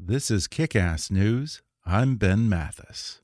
This is Kick Ass News. I'm Ben Mathis.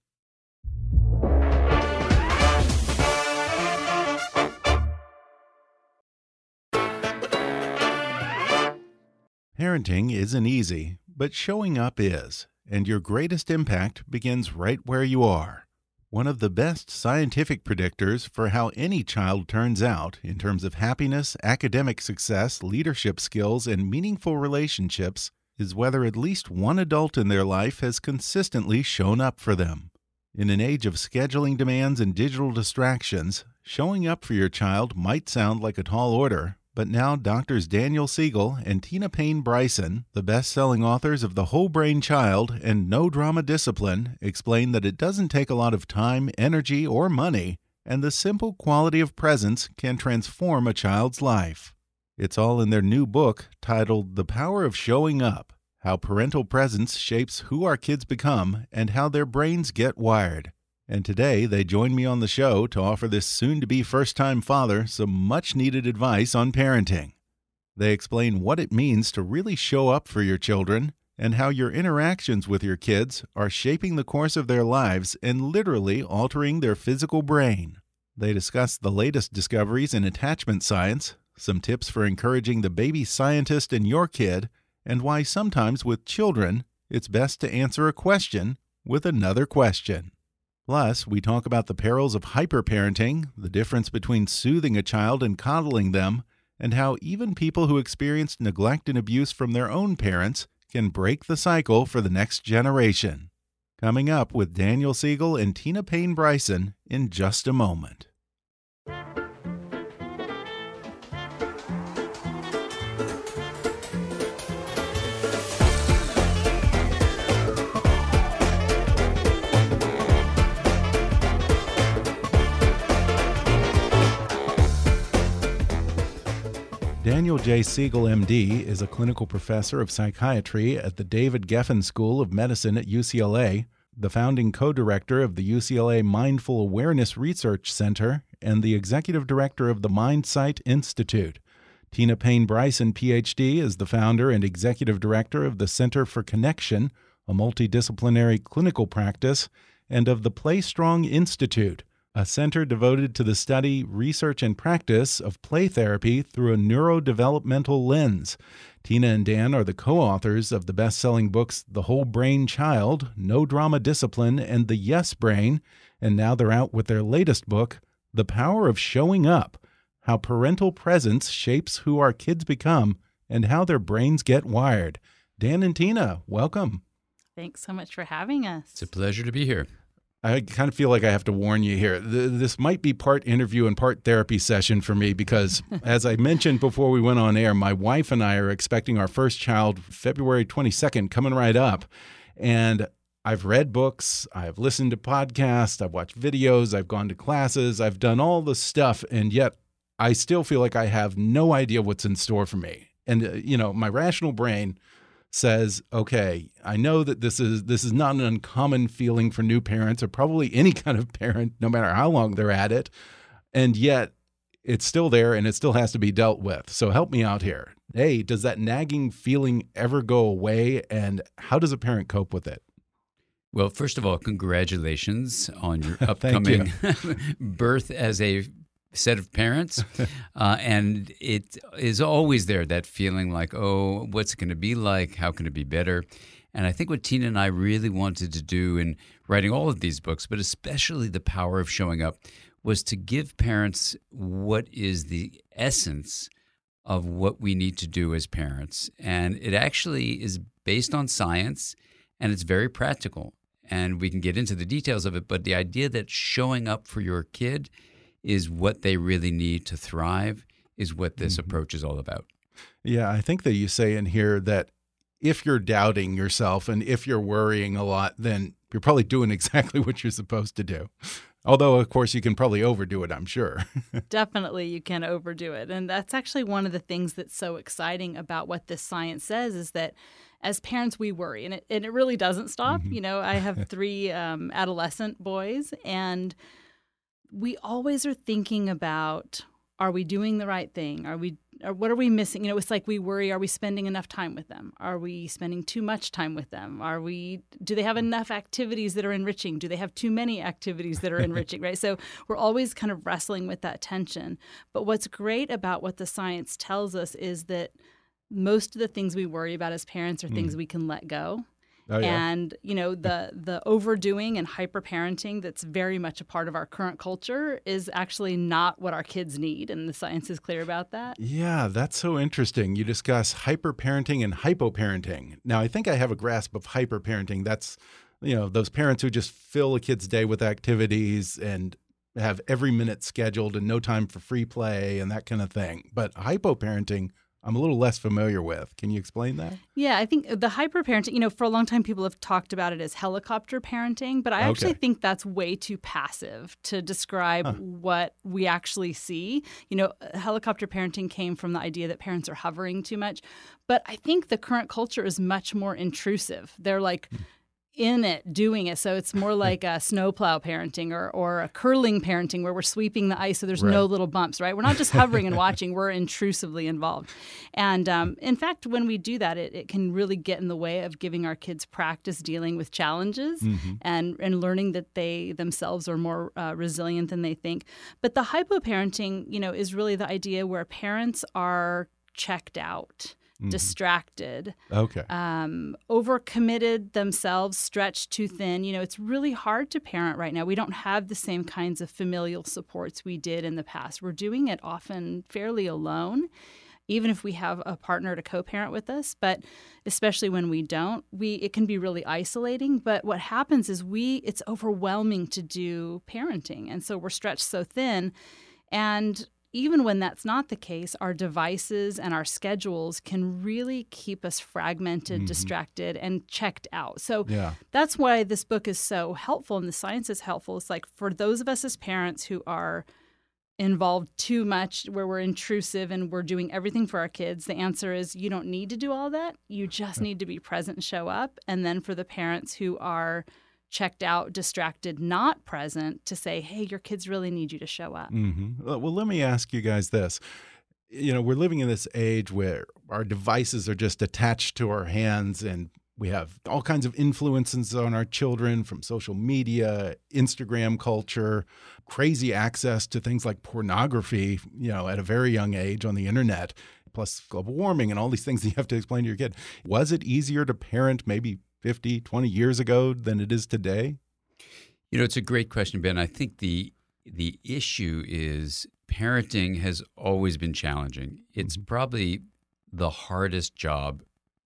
Parenting isn't easy, but showing up is, and your greatest impact begins right where you are. One of the best scientific predictors for how any child turns out in terms of happiness, academic success, leadership skills, and meaningful relationships is whether at least one adult in their life has consistently shown up for them. In an age of scheduling demands and digital distractions, showing up for your child might sound like a tall order, but now doctors Daniel Siegel and Tina Payne Bryson, the best selling authors of The Whole Brain Child and No Drama Discipline, explain that it doesn't take a lot of time, energy, or money, and the simple quality of presence can transform a child's life. It's all in their new book titled The Power of Showing Up How Parental Presence Shapes Who Our Kids Become and How Their Brains Get Wired. And today they join me on the show to offer this soon to be first time father some much needed advice on parenting. They explain what it means to really show up for your children and how your interactions with your kids are shaping the course of their lives and literally altering their physical brain. They discuss the latest discoveries in attachment science, some tips for encouraging the baby scientist in your kid, and why sometimes with children it's best to answer a question with another question. Plus, we talk about the perils of hyperparenting, the difference between soothing a child and coddling them, and how even people who experienced neglect and abuse from their own parents can break the cycle for the next generation. Coming up with Daniel Siegel and Tina Payne Bryson in just a moment. Daniel J. Siegel, MD, is a clinical professor of psychiatry at the David Geffen School of Medicine at UCLA, the founding co director of the UCLA Mindful Awareness Research Center, and the executive director of the MindSight Institute. Tina Payne Bryson, PhD, is the founder and executive director of the Center for Connection, a multidisciplinary clinical practice, and of the Play Strong Institute a center devoted to the study, research, and practice of play therapy through a neurodevelopmental lens. Tina and Dan are the co authors of the best selling books The Whole Brain Child, No Drama Discipline, and The Yes Brain. And now they're out with their latest book, The Power of Showing Up How Parental Presence Shapes Who Our Kids Become and How Their Brains Get Wired. Dan and Tina, welcome. Thanks so much for having us. It's a pleasure to be here. I kind of feel like I have to warn you here. This might be part interview and part therapy session for me because, as I mentioned before we went on air, my wife and I are expecting our first child February 22nd, coming right up. And I've read books, I've listened to podcasts, I've watched videos, I've gone to classes, I've done all the stuff, and yet I still feel like I have no idea what's in store for me. And, uh, you know, my rational brain says, okay, I know that this is this is not an uncommon feeling for new parents or probably any kind of parent, no matter how long they're at it, and yet it's still there and it still has to be dealt with. So help me out here. Hey, does that nagging feeling ever go away, and how does a parent cope with it? Well, first of all, congratulations on your upcoming you. birth as a set of parents. uh, and it is always there that feeling like, oh, what's it going to be like? How can it be better? And I think what Tina and I really wanted to do in writing all of these books, but especially The Power of Showing Up, was to give parents what is the essence of what we need to do as parents. And it actually is based on science and it's very practical. And we can get into the details of it, but the idea that showing up for your kid is what they really need to thrive, is what this mm -hmm. approach is all about. Yeah, I think that you say in here that if you're doubting yourself and if you're worrying a lot, then you're probably doing exactly what you're supposed to do. Although, of course, you can probably overdo it, I'm sure. Definitely, you can overdo it. And that's actually one of the things that's so exciting about what this science says is that as parents, we worry, and it, and it really doesn't stop. Mm -hmm. You know, I have three um, adolescent boys, and we always are thinking about are we doing the right thing? Are we or what are we missing? You know, it's like we worry: Are we spending enough time with them? Are we spending too much time with them? Are we? Do they have enough activities that are enriching? Do they have too many activities that are enriching? right. So we're always kind of wrestling with that tension. But what's great about what the science tells us is that most of the things we worry about as parents are things mm. we can let go. Oh, yeah. And you know the the overdoing and hyper parenting that's very much a part of our current culture is actually not what our kids need, and the science is clear about that. Yeah, that's so interesting. You discuss hyper parenting and hypoparenting. Now, I think I have a grasp of hyper parenting. That's you know those parents who just fill a kid's day with activities and have every minute scheduled and no time for free play and that kind of thing. But hypoparenting I'm a little less familiar with. Can you explain that? Yeah, I think the hyper parenting, you know, for a long time people have talked about it as helicopter parenting, but I okay. actually think that's way too passive to describe huh. what we actually see. You know, helicopter parenting came from the idea that parents are hovering too much, but I think the current culture is much more intrusive. They're like, mm in it doing it. So it's more like a snowplow parenting or, or a curling parenting where we're sweeping the ice so there's right. no little bumps, right? We're not just hovering and watching, we're intrusively involved. And um, in fact, when we do that, it, it can really get in the way of giving our kids practice dealing with challenges mm-hmm. and, and learning that they themselves are more uh, resilient than they think. But the hypoparenting, you know, is really the idea where parents are checked out mm-hmm. distracted, okay, um, overcommitted themselves, stretched too thin. You know, it's really hard to parent right now. We don't have the same kinds of familial supports we did in the past. We're doing it often fairly alone even if we have a partner to co-parent with us but especially when we don't we it can be really isolating but what happens is we it's overwhelming to do parenting and so we're stretched so thin and even when that's not the case, our devices and our schedules can really keep us fragmented, mm-hmm. distracted, and checked out. So yeah. that's why this book is so helpful and the science is helpful. It's like for those of us as parents who are involved too much, where we're intrusive and we're doing everything for our kids, the answer is you don't need to do all that. You just need to be present and show up. And then for the parents who are checked out, distracted, not present to say, hey, your kids really need you to show up. Mm -hmm. Well, let me ask you guys this. You know, we're living in this age where our devices are just attached to our hands and we have all kinds of influences on our children from social media, Instagram culture, crazy access to things like pornography, you know, at a very young age on the internet, plus global warming and all these things that you have to explain to your kid. Was it easier to parent maybe 50, 20 years ago than it is today? You know, it's a great question, Ben. I think the the issue is parenting has always been challenging. It's mm-hmm. probably the hardest job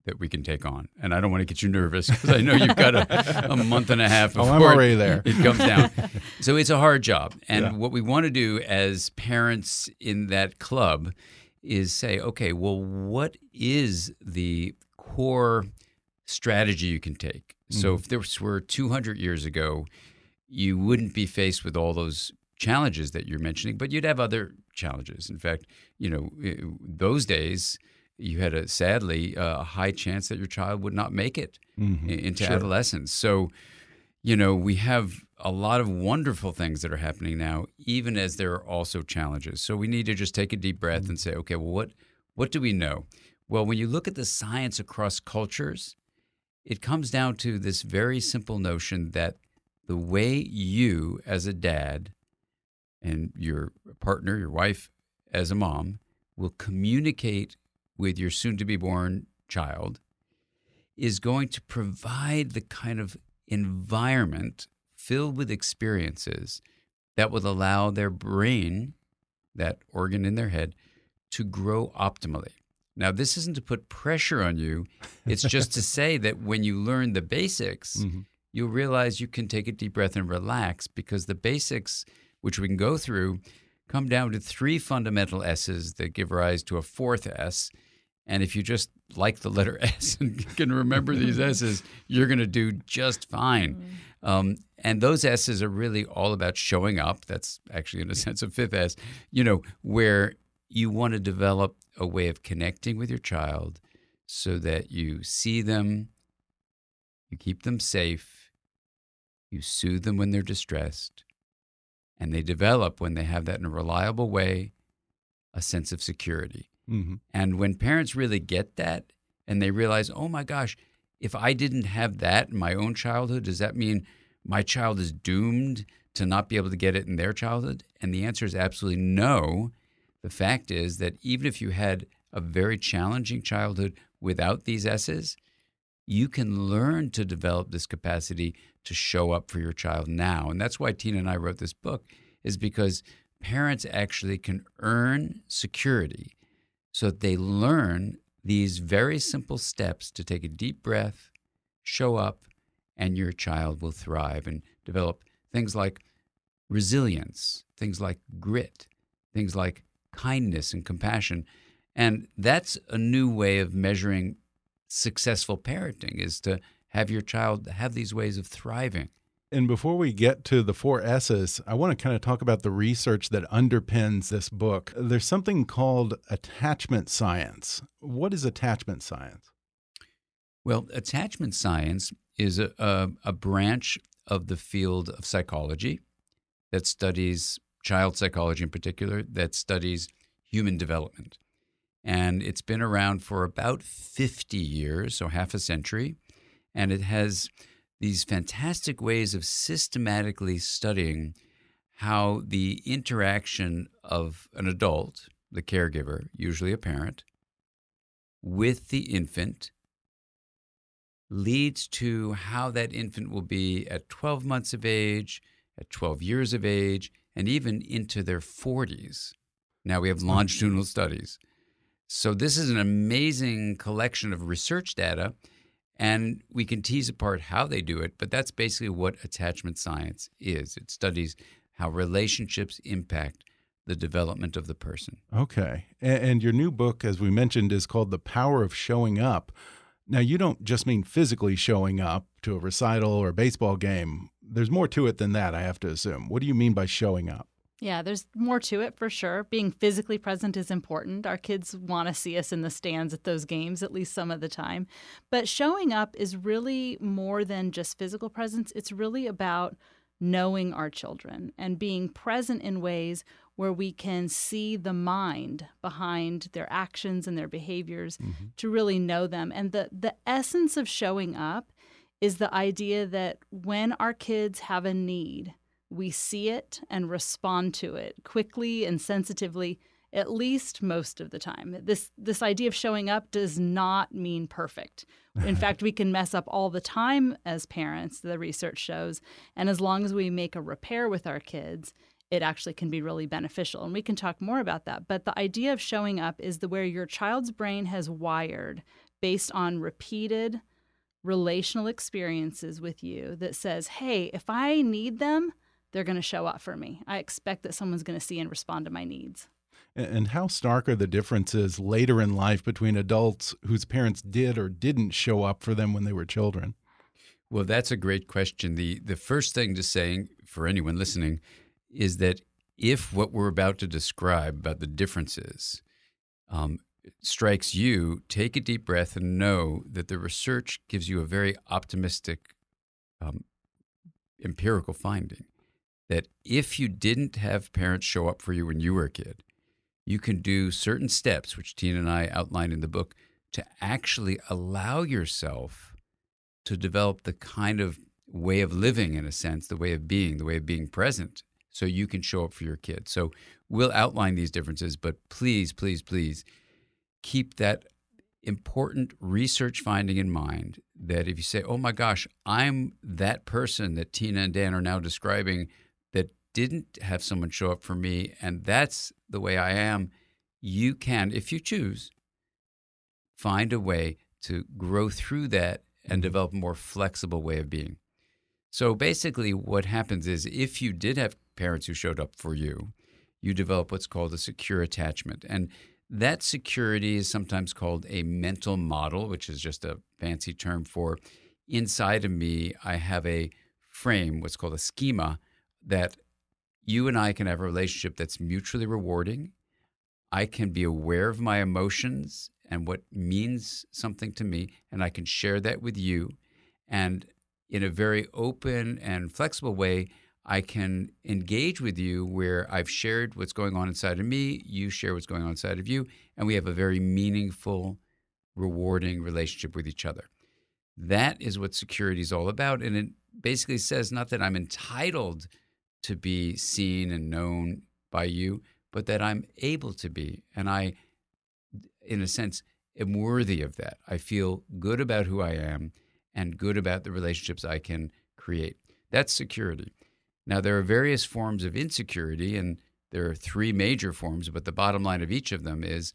that we can take on. And I don't want to get you nervous because I know you've got a, a, month and a half before oh, I'm already there. it comes down. so it's a hard job. And yeah. what we want to do as parents in that club is say, okay, well, what is the core strategy you can take. Mm-hmm. So if this were 200 years ago, you wouldn't be faced with all those challenges that you're mentioning, but you'd have other challenges. In fact, you know, those days you had a sadly a high chance that your child would not make it mm-hmm. into sure. adolescence. So, you know, we have a lot of wonderful things that are happening now, even as there are also challenges. So we need to just take a deep breath mm-hmm. and say, okay, well, what what do we know? Well, when you look at the science across cultures, it comes down to this very simple notion that the way you, as a dad, and your partner, your wife, as a mom, will communicate with your soon to be born child is going to provide the kind of environment filled with experiences that will allow their brain, that organ in their head, to grow optimally. Now, this isn't to put pressure on you. It's just to say that when you learn the basics, mm-hmm. you'll realize you can take a deep breath and relax because the basics, which we can go through, come down to three fundamental S's that give rise to a fourth S. And if you just like the letter S and can remember these S's, you're going to do just fine. Mm-hmm. Um, and those S's are really all about showing up. That's actually, in a sense, a fifth S, you know, where you want to develop a way of connecting with your child so that you see them, you keep them safe, you soothe them when they're distressed, and they develop when they have that in a reliable way a sense of security. Mm-hmm. And when parents really get that and they realize, oh my gosh, if I didn't have that in my own childhood, does that mean my child is doomed to not be able to get it in their childhood? And the answer is absolutely no. The fact is that even if you had a very challenging childhood without these S's, you can learn to develop this capacity to show up for your child now. And that's why Tina and I wrote this book, is because parents actually can earn security so that they learn these very simple steps to take a deep breath, show up, and your child will thrive and develop things like resilience, things like grit, things like kindness and compassion. And that's a new way of measuring successful parenting is to have your child have these ways of thriving. And before we get to the four S's, I want to kind of talk about the research that underpins this book. There's something called attachment science. What is attachment science? Well, attachment science is a, a, a branch of the field of psychology that studies child psychology in particular, that studies human development. And it's been around for about 50 years, so half a century. And it has these fantastic ways of systematically studying how the interaction of an adult, the caregiver, usually a parent, with the infant leads to how that infant will be at 12 months of age, at 12 years of age, and even into their 40s. Now we have longitudinal studies. So, this is an amazing collection of research data and we can tease apart how they do it, but that's basically what attachment science is. It studies how relationships impact the development of the person. Okay. And your new book, as we mentioned, is called The Power of Showing Up. Now, you don't just mean physically showing up to a recital or a baseball game. There's more to it than that, I have to assume. What do you mean by showing up? Yeah, there's more to it for sure. Being physically present is important. Our kids want to see us in the stands at those games, at least some of the time. But showing up is really more than just physical presence, it's really about knowing our children and being present in ways where we can see the mind behind their actions and their behaviors mm-hmm. to really know them. And the, the essence of showing up is the idea that when our kids have a need, we see it and respond to it quickly and sensitively at least most of the time. This this idea of showing up does not mean perfect. In fact, we can mess up all the time as parents, the research shows, and as long as we make a repair with our kids, it actually can be really beneficial. And we can talk more about that. But the idea of showing up is the where your child's brain has wired based on repeated relational experiences with you that says, "Hey, if I need them, they're going to show up for me. I expect that someone's going to see and respond to my needs. And how stark are the differences later in life between adults whose parents did or didn't show up for them when they were children? Well, that's a great question. The the first thing to say for anyone listening is that if what we're about to describe about the differences um, strikes you, take a deep breath and know that the research gives you a very optimistic um, empirical finding that if you didn't have parents show up for you when you were a kid, you can do certain steps, which Tina and I outlined in the book, to actually allow yourself to develop the kind of way of living, in a sense, the way of being, the way of being present, so you can show up for your kids. So we'll outline these differences, but please, please, please keep that important research finding in mind that if you say, oh my gosh, I'm that person that Tina and Dan are now describing that didn't have someone show up for me and that's the way I am, you can, if you choose, find a way to grow through that and mm-hmm. develop a more flexible way of being. So basically, what happens is if you did have parents who showed up for you, you develop what's called a secure attachment. And that security is sometimes called a mental model, which is just a fancy term for inside of me, I have a frame, what's called a schema, that you and I can have a relationship that's mutually rewarding. I can be aware of my emotions and what means something to me, and I can share that with you. And in a very open and flexible way, I can engage with you where I've shared what's going on inside of me, you share what's going on inside of you, and we have a very meaningful, rewarding relationship with each other. That is what security is all about. And it basically says not that I'm entitled to be seen and known by you, but that I'm able to be. And I, in a sense, am worthy of that. I feel good about who I am and good about the relationships I can create. That's security. Now, there are various forms of insecurity, and there are three major forms, but the bottom line of each of them is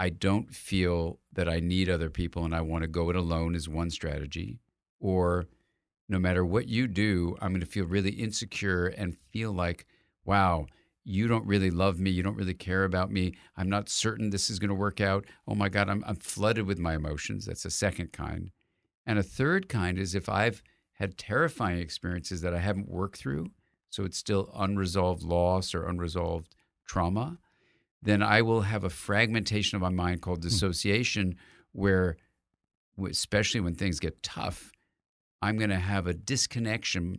I don't feel that I need other people and I want to go it alone, is one strategy. Or no matter what you do, I'm going to feel really insecure and feel like, wow, you don't really love me. You don't really care about me. I'm not certain this is going to work out. Oh my God, I'm, I'm flooded with my emotions. That's a second kind. And a third kind is if I've had terrifying experiences that I haven't worked through, so it's still unresolved loss or unresolved trauma, then I will have a fragmentation of my mind called hmm. dissociation, where, especially when things get tough, I'm going to have a disconnection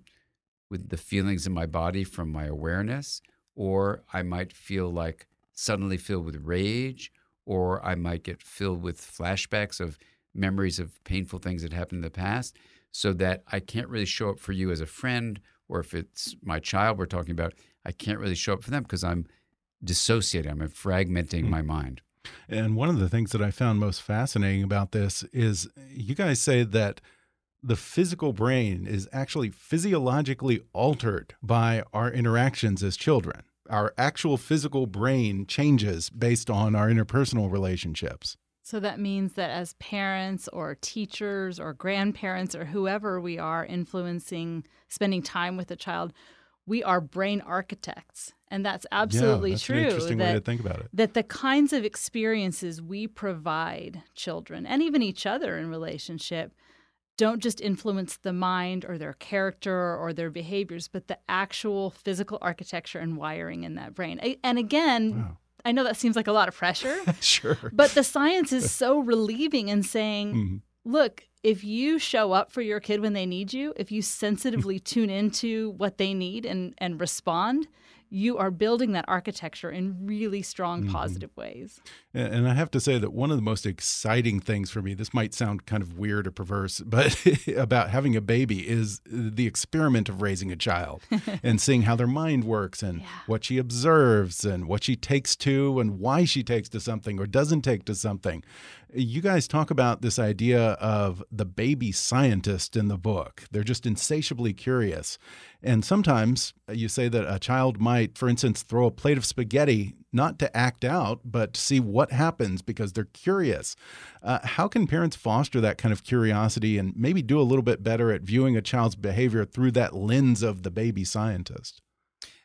with the feelings in my body from my awareness, or I might feel like suddenly filled with rage, or I might get filled with flashbacks of memories of painful things that happened in the past so that I can't really show up for you as a friend, or if it's my child we're talking about, I can't really show up for them because I'm dissociating, I'm fragmenting mm. my mind. And one of the things that I found most fascinating about this is you guys say that the physical brain is actually physiologically altered by our interactions as children. Our actual physical brain changes based on our interpersonal relationships. So that means that as parents or teachers or grandparents or whoever we are influencing spending time with a child, we are brain architects. And that's absolutely yeah, that's true. An interesting that, way to think about it. That the kinds of experiences we provide children and even each other in relationship don't just influence the mind or their character or their behaviors, but the actual physical architecture and wiring in that brain. And again, wow. I know that seems like a lot of pressure. sure. But the science is so relieving in saying, mm-hmm. look, if you show up for your kid when they need you, if you sensitively tune into what they need and, and respond, you are building that architecture in really strong mm -hmm. positive ways. And I have to say that one of the most exciting things for me, this might sound kind of weird or perverse, but about having a baby is the experiment of raising a child and seeing how their mind works and yeah. what she observes and what she takes to and why she takes to something or doesn't take to something. You guys talk about this idea of the baby scientist in the book. They're just insatiably curious. And sometimes you say that a child might, for instance, throw a plate of spaghetti not to act out, but to see what happens because they're curious. Uh, how can parents foster that kind of curiosity and maybe do a little bit better at viewing a child's behavior through that lens of the baby scientist?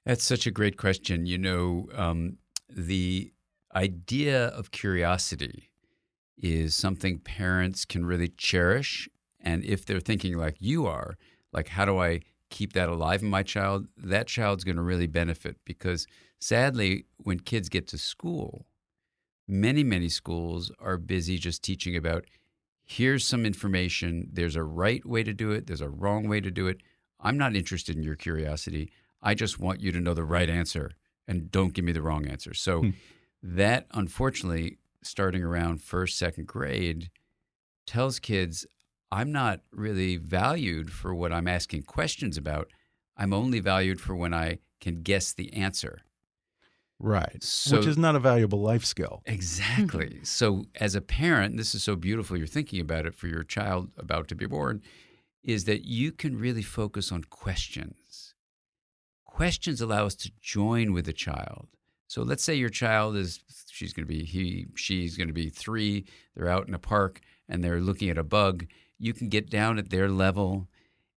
That's such a great question. You know, um, the idea of curiosity is something parents can really cherish. And if they're thinking like you are, like, how do I keep that alive in my child, that child's going to really benefit because sadly, when kids get to school, many, many schools are busy just teaching about here's some information, there's a right way to do it, there's a wrong way to do it. I'm not interested in your curiosity. I just want you to know the right answer and don't give me the wrong answer. So, hmm. that unfortunately, starting around first, second grade, tells kids I'm not really valued for what I'm asking questions about. I'm only valued for when I can guess the answer. Right. So, Which is not a valuable life skill. Exactly. Mm-hmm. so, as a parent, this is so beautiful you're thinking about it for your child about to be born, is that you can really focus on questions. Questions allow us to join with the child. So, let's say your child is, she's going to be, he, she's going to be three, they're out in a park and they're looking at a bug. You can get down at their level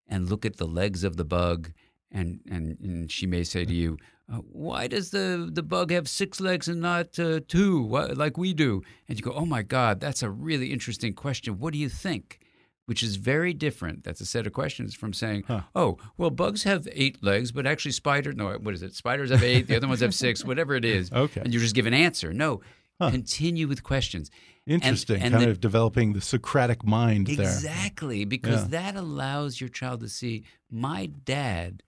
and look at the legs of the bug and and, and she may say to you uh, why does the, the bug have six legs and not uh, two? Like we do? And you go oh my god that's a really interesting question. What do you think which is very different that's a set of questions from saying huh. oh well bugs have eight legs but actually spiders no what is it spiders have eight the other ones have six whatever it is okay and you just give an answer no huh. continue with questions Interesting, and, and kind the, of developing the Socratic mind exactly, there. Exactly, because yeah. that allows your child to see my dad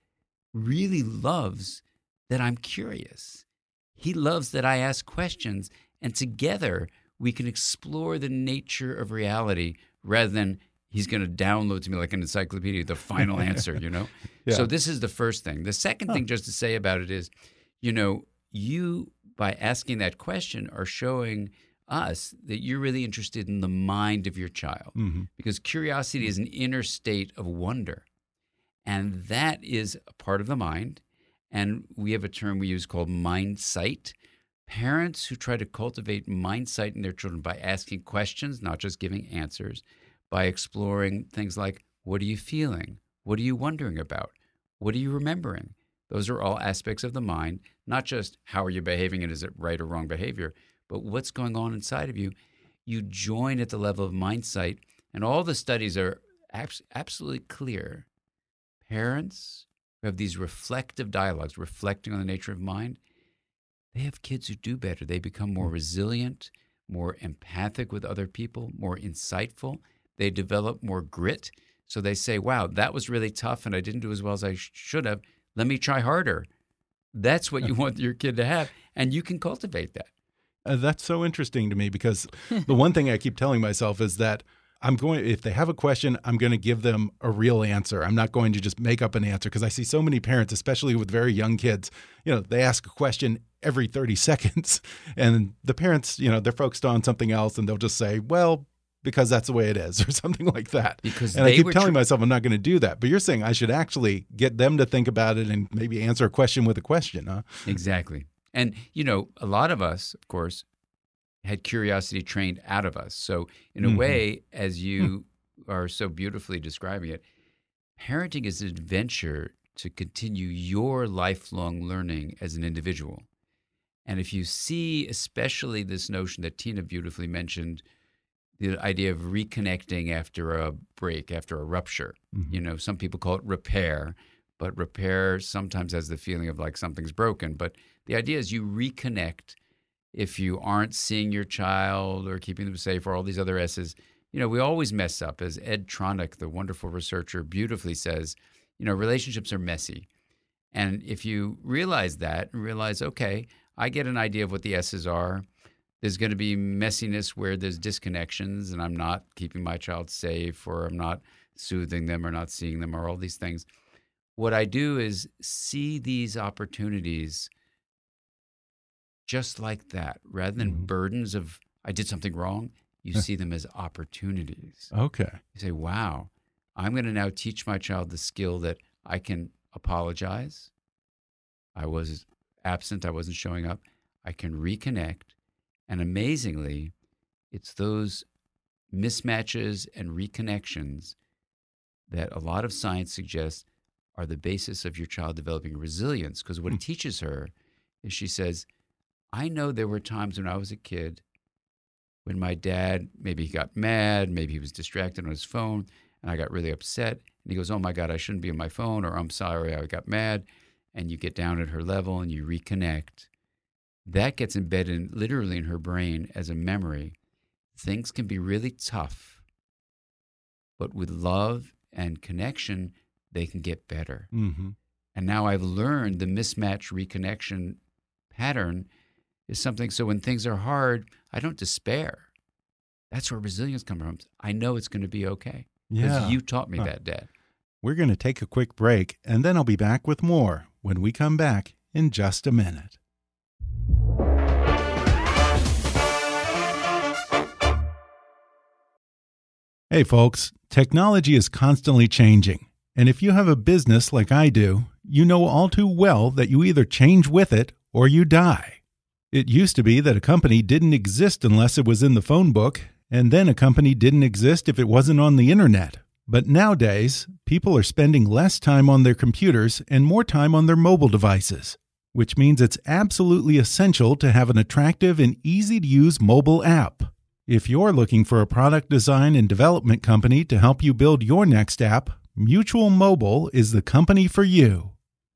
really loves that I'm curious. He loves that I ask questions, and together we can explore the nature of reality rather than he's going to download to me like an encyclopedia the final answer, you know? Yeah. So this is the first thing. The second huh. thing just to say about it is, you know, you by asking that question are showing us that you're really interested in the mind of your child mm-hmm. because curiosity is an inner state of wonder. And that is a part of the mind. And we have a term we use called mind sight. Parents who try to cultivate mind sight in their children by asking questions, not just giving answers, by exploring things like what are you feeling? What are you wondering about? What are you remembering? Those are all aspects of the mind, not just how are you behaving and is it right or wrong behavior, but what's going on inside of you. You join at the level of mind sight, and all the studies are abs- absolutely clear. Parents who have these reflective dialogues, reflecting on the nature of mind, they have kids who do better. They become more resilient, more empathic with other people, more insightful. They develop more grit. So they say, wow, that was really tough and I didn't do as well as I should have. Let me try harder. That's what you want your kid to have. And you can cultivate that. Uh, that's so interesting to me because the one thing I keep telling myself is that I'm going if they have a question, I'm going to give them a real answer. I'm not going to just make up an answer because I see so many parents, especially with very young kids, you know, they ask a question every 30 seconds and the parents, you know, they're focused on something else and they'll just say, "Well, because that's the way it is or something like that. Because and I keep telling myself I'm not going to do that. But you're saying I should actually get them to think about it and maybe answer a question with a question, huh? Exactly. And you know, a lot of us, of course, had curiosity trained out of us. So in a mm -hmm. way, as you are so beautifully describing it, parenting is an adventure to continue your lifelong learning as an individual. And if you see, especially this notion that Tina beautifully mentioned, the idea of reconnecting after a break, after a rupture. Mm-hmm. You know, some people call it repair, but repair sometimes has the feeling of like something's broken. But the idea is you reconnect if you aren't seeing your child or keeping them safe or all these other S's. You know, we always mess up. As Ed Tronick, the wonderful researcher, beautifully says, you know, relationships are messy. And if you realize that and realize, okay, I get an idea of what the S's are, there's going to be messiness where there's disconnections and I'm not keeping my child safe or I'm not soothing them or not seeing them or all these things. What I do is see these opportunities just like that rather than mm-hmm. burdens of I did something wrong. You see them as opportunities. Okay. You say, wow, I'm going to now teach my child the skill that I can apologize. I was absent, I wasn't showing up. I can reconnect and amazingly, it's those mismatches and reconnections that a lot of science suggests are the basis of your child developing resilience. Because what it hmm. teaches her is she says, I know there were times when I was a kid when my dad, maybe he got mad, maybe he was distracted on his phone, and I got really upset. And he goes, Oh my God, I shouldn't be on my phone, or I'm sorry, I got mad. And you get down at her level and you reconnect that gets embedded literally in her brain as a memory. Things can be really tough, but with love and connection, they can get better. Mm-hmm. And now I've learned the mismatch reconnection pattern is something. So when things are hard, I don't despair. That's where resilience comes from. I know it's going to be okay. Because yeah. you taught me that, Dad. We're going to take a quick break, and then I'll be back with more when we come back in just a minute. Hey, folks, technology is constantly changing. And if you have a business like I do, you know all too well that you either change with it or you die. It used to be that a company didn't exist unless it was in the phone book, and then a company didn't exist if it wasn't on the internet. But nowadays, people are spending less time on their computers and more time on their mobile devices, which means it's absolutely essential to have an attractive and easy to use mobile app. If you're looking for a product design and development company to help you build your next app, Mutual Mobile is the company for you.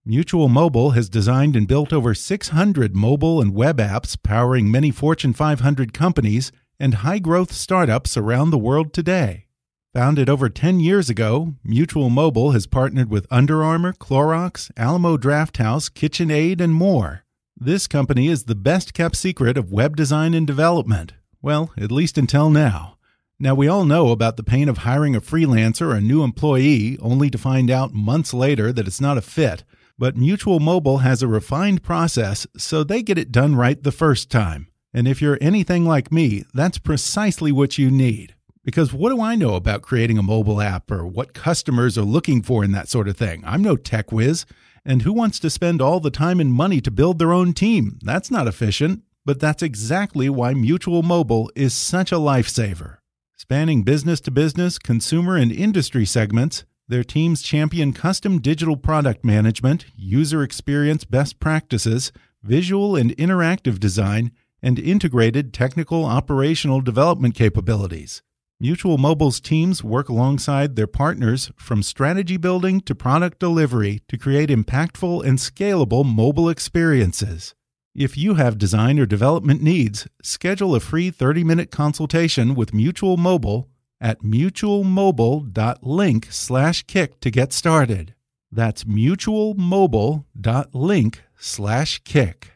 Mutual Mobile has designed and built over 600 mobile and web apps powering many Fortune 500 companies and high growth startups around the world today. Founded over 10 years ago, Mutual Mobile has partnered with Under Armour, Clorox, Alamo Drafthouse, KitchenAid, and more. This company is the best kept secret of web design and development. Well, at least until now. Now, we all know about the pain of hiring a freelancer or a new employee only to find out months later that it's not a fit. But Mutual Mobile has a refined process, so they get it done right the first time. And if you're anything like me, that's precisely what you need. Because what do I know about creating a mobile app or what customers are looking for in that sort of thing? I'm no tech whiz. And who wants to spend all the time and money to build their own team? That's not efficient. But that's exactly why Mutual Mobile is such a lifesaver. Spanning business to business, consumer, and industry segments, their teams champion custom digital product management, user experience best practices, visual and interactive design, and integrated technical operational development capabilities. Mutual Mobile's teams work alongside their partners from strategy building to product delivery to create impactful and scalable mobile experiences. If you have design or development needs, schedule a free 30 minute consultation with Mutual Mobile at mutualmobile.link slash kick to get started. That's mutualmobile.link slash kick.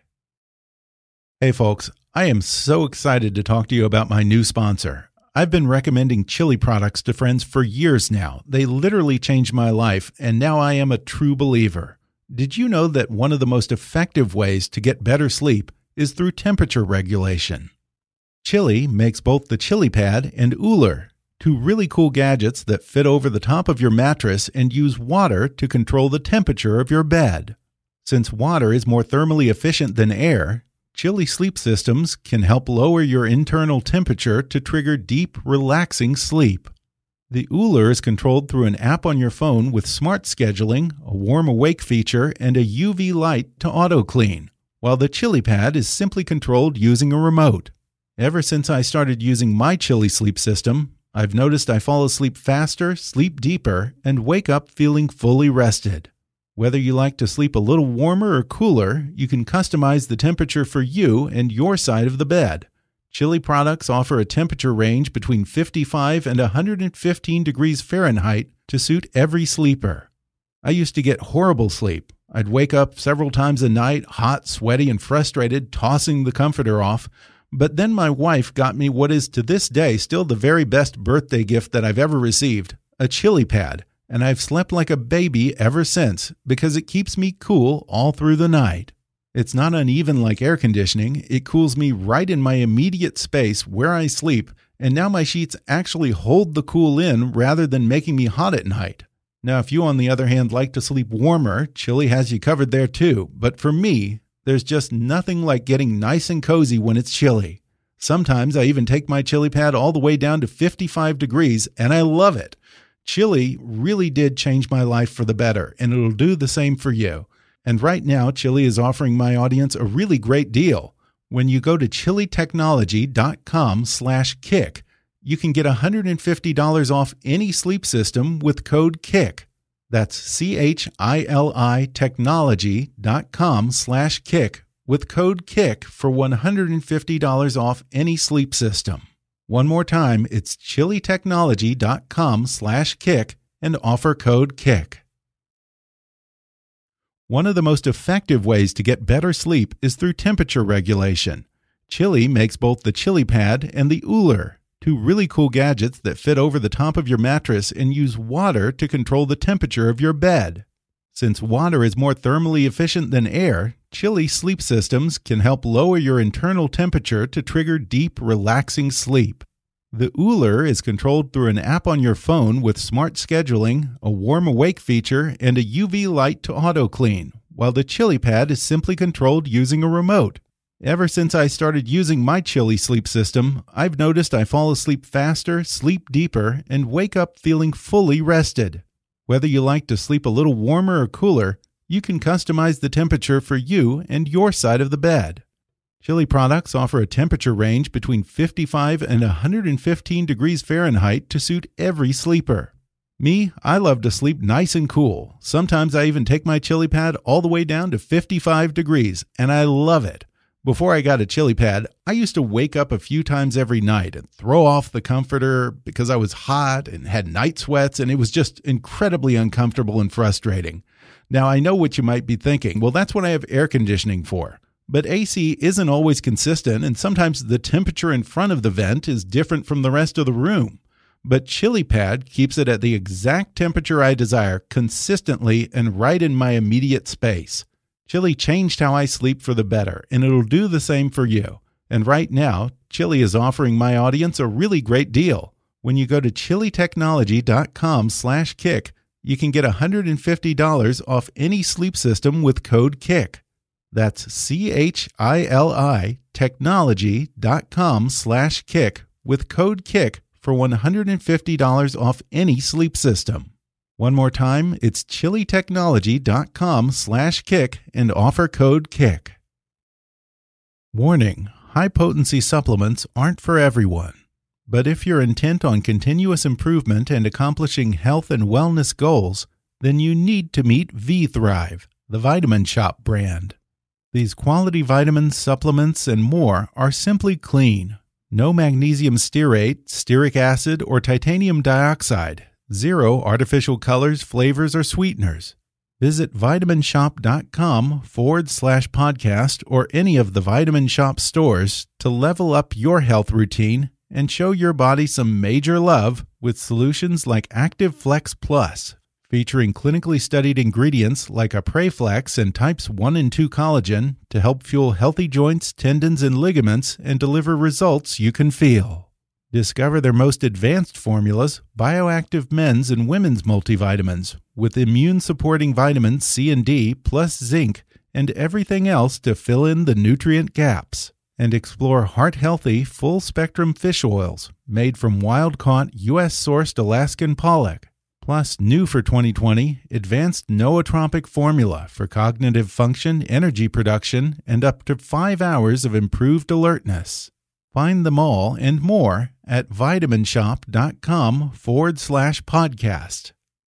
Hey, folks, I am so excited to talk to you about my new sponsor. I've been recommending chili products to friends for years now. They literally changed my life, and now I am a true believer. Did you know that one of the most effective ways to get better sleep is through temperature regulation? Chili makes both the Chili Pad and Ooler, two really cool gadgets that fit over the top of your mattress and use water to control the temperature of your bed. Since water is more thermally efficient than air, Chili sleep systems can help lower your internal temperature to trigger deep, relaxing sleep. The Ooler is controlled through an app on your phone with smart scheduling, a warm awake feature, and a UV light to auto clean, while the Chili Pad is simply controlled using a remote. Ever since I started using my Chili sleep system, I've noticed I fall asleep faster, sleep deeper, and wake up feeling fully rested. Whether you like to sleep a little warmer or cooler, you can customize the temperature for you and your side of the bed. Chili products offer a temperature range between 55 and 115 degrees Fahrenheit to suit every sleeper. I used to get horrible sleep. I'd wake up several times a night, hot, sweaty, and frustrated, tossing the comforter off. But then my wife got me what is to this day still the very best birthday gift that I've ever received a chili pad and I've slept like a baby ever since because it keeps me cool all through the night. It's not uneven like air conditioning, it cools me right in my immediate space where I sleep, and now my sheets actually hold the cool in rather than making me hot at night. Now, if you, on the other hand, like to sleep warmer, Chili has you covered there too. But for me, there's just nothing like getting nice and cozy when it's chilly. Sometimes I even take my chili pad all the way down to 55 degrees, and I love it. Chili really did change my life for the better, and it'll do the same for you. And right now, Chili is offering my audience a really great deal. When you go to chilitechnology.com slash kick, you can get $150 off any sleep system with code KICK. That's C-H-I-L-I technology.com slash kick with code KICK for $150 off any sleep system. One more time, it's chilitechnology.com slash kick and offer code KICK. One of the most effective ways to get better sleep is through temperature regulation. Chili makes both the Chili Pad and the Ooler, two really cool gadgets that fit over the top of your mattress and use water to control the temperature of your bed. Since water is more thermally efficient than air, Chili sleep systems can help lower your internal temperature to trigger deep, relaxing sleep. The Ooler is controlled through an app on your phone with smart scheduling, a warm awake feature, and a UV light to auto clean, while the Chili Pad is simply controlled using a remote. Ever since I started using my Chili sleep system, I've noticed I fall asleep faster, sleep deeper, and wake up feeling fully rested. Whether you like to sleep a little warmer or cooler, you can customize the temperature for you and your side of the bed. Chili products offer a temperature range between 55 and 115 degrees Fahrenheit to suit every sleeper. Me, I love to sleep nice and cool. Sometimes I even take my chili pad all the way down to 55 degrees, and I love it. Before I got a chili pad, I used to wake up a few times every night and throw off the comforter because I was hot and had night sweats, and it was just incredibly uncomfortable and frustrating. Now, I know what you might be thinking. Well, that's what I have air conditioning for. But AC isn't always consistent, and sometimes the temperature in front of the vent is different from the rest of the room. But ChiliPad keeps it at the exact temperature I desire consistently and right in my immediate space. Chili changed how I sleep for the better, and it'll do the same for you. And right now, Chili is offering my audience a really great deal. When you go to chilitechnology.com/kick, you can get $150 off any sleep system with code KICK. That's C H I L I technology.com slash kick with code KICK for $150 off any sleep system. One more time, it's chilitechnology.com slash kick and offer code KICK. Warning, high-potency supplements aren't for everyone. But if you're intent on continuous improvement and accomplishing health and wellness goals, then you need to meet V-Thrive, the Vitamin Shoppe brand. These quality vitamins, supplements, and more are simply clean. No magnesium stearate, stearic acid, or titanium dioxide Zero artificial colors, flavors, or sweeteners. Visit vitaminshoppe.com forward slash podcast or any of the Vitamin Shoppe stores to level up your health routine and show your body some major love with solutions like Active Flex Plus, featuring clinically studied ingredients like AprèsFlex and types 1 and 2 collagen to help fuel healthy joints, tendons, and ligaments and deliver results you can feel. Discover their most advanced formulas, bioactive men's and women's multivitamins, with immune supporting vitamins C and D, plus zinc, and everything else to fill in the nutrient gaps. And explore heart healthy, full spectrum fish oils made from wild caught, U.S. sourced Alaskan pollock. Plus, new for 2020, advanced nootropic formula for cognitive function, energy production, and up to five hours of improved alertness. Find them all and more at vitaminshoppe.com forward slash podcast.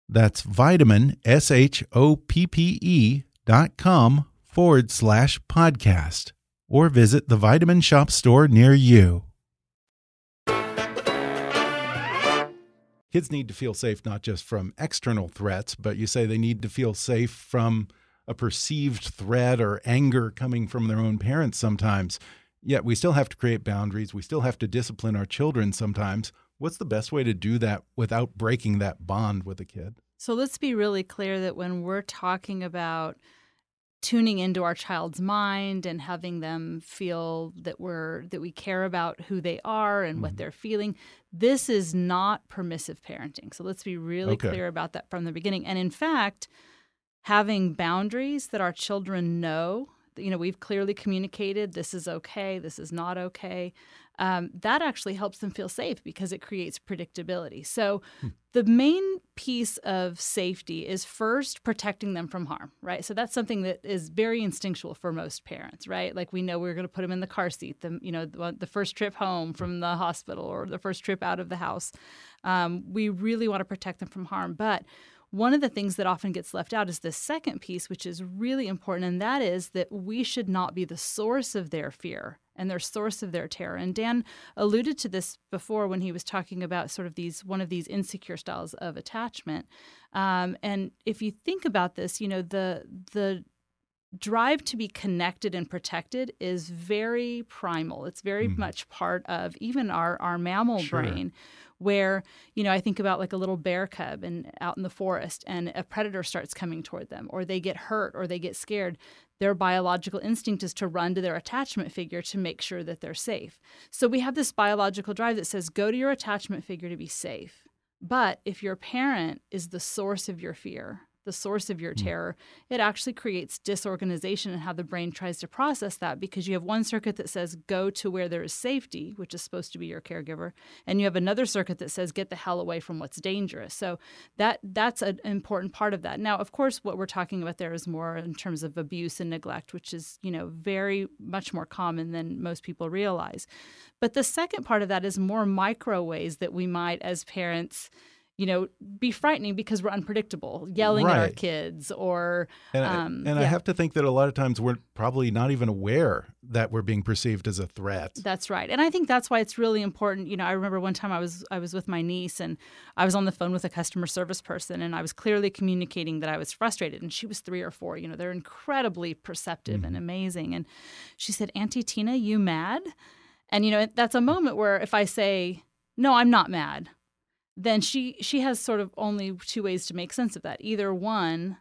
That's vitamin, S H O P P E dot com forward slash podcast. Or visit the Vitamin Shoppe store near you. Kids need to feel safe not just from external threats, but you say they need to feel safe from a perceived threat or anger coming from their own parents sometimes. Yet we still have to create boundaries. We still have to discipline our children sometimes. What's the best way to do that without breaking that bond with a kid? So let's be really clear that when we're talking about tuning into our child's mind and having them feel that we're that we care about who they are and mm -hmm. what mm-hmm. they're feeling this is not permissive parenting so let's be really okay. clear about that from the beginning and in fact having boundaries that our children know you know we've clearly communicated this is okay this is not okay um, that actually helps them feel safe because it creates predictability. So hmm. the main piece of safety is first protecting them from harm right? So that's something that is very instinctual for most parents right? Like we know we're going to put them in the car seat the you know the, the, first trip home from the hospital or the first trip out of the house. Um, we really want to protect them from harm but one of the things that often gets left out is the second piece, which is really important, and that is that we should not be the source of their fear and their source of their terror. And Dan alluded to this before when he was talking about sort of these one of these insecure styles of attachment. Um, and if you think about this, you know the the drive to be connected and protected is very primal. It's very mm. much part of even our our mammal sure. brain where you know i think about like a little bear cub and out in the forest and a predator starts coming toward them or they get hurt or they get scared their biological instinct is to run to their attachment figure to make sure that they're safe. So we have this biological drive that says go to your attachment figure to be safe. But if your parent is the source of your fear the source of your hmm. terror, it actually creates disorganization in how the brain tries to process that because you have one circuit that says go to where there is safety, which is supposed to be your caregiver, and you have another circuit that says get the hell away from what's dangerous. So that that's an important part of that. Now, of course, what we're talking about there is more in terms of abuse and neglect, which is, you know, very much more common than most people realize. But the second part of that is more micro ways that we might as parents you know, be frightening because we're unpredictable, yelling right. at our kids or. And, um, and yeah. I have to think that a lot of times we're probably not even aware that we're being perceived as a threat. That's right, and I think that's why it's really important. You know, I remember one time I was I was with my niece and I was on the phone with a customer service person and I was clearly communicating that I was frustrated, and she was three or four. You know, they're incredibly perceptive mm-hmm. and amazing, and she said, "Auntie Tina, you mad?" And you know, that's a moment where if I say, "No, I'm not mad," then she she has sort of only two ways to make sense of that. Either one,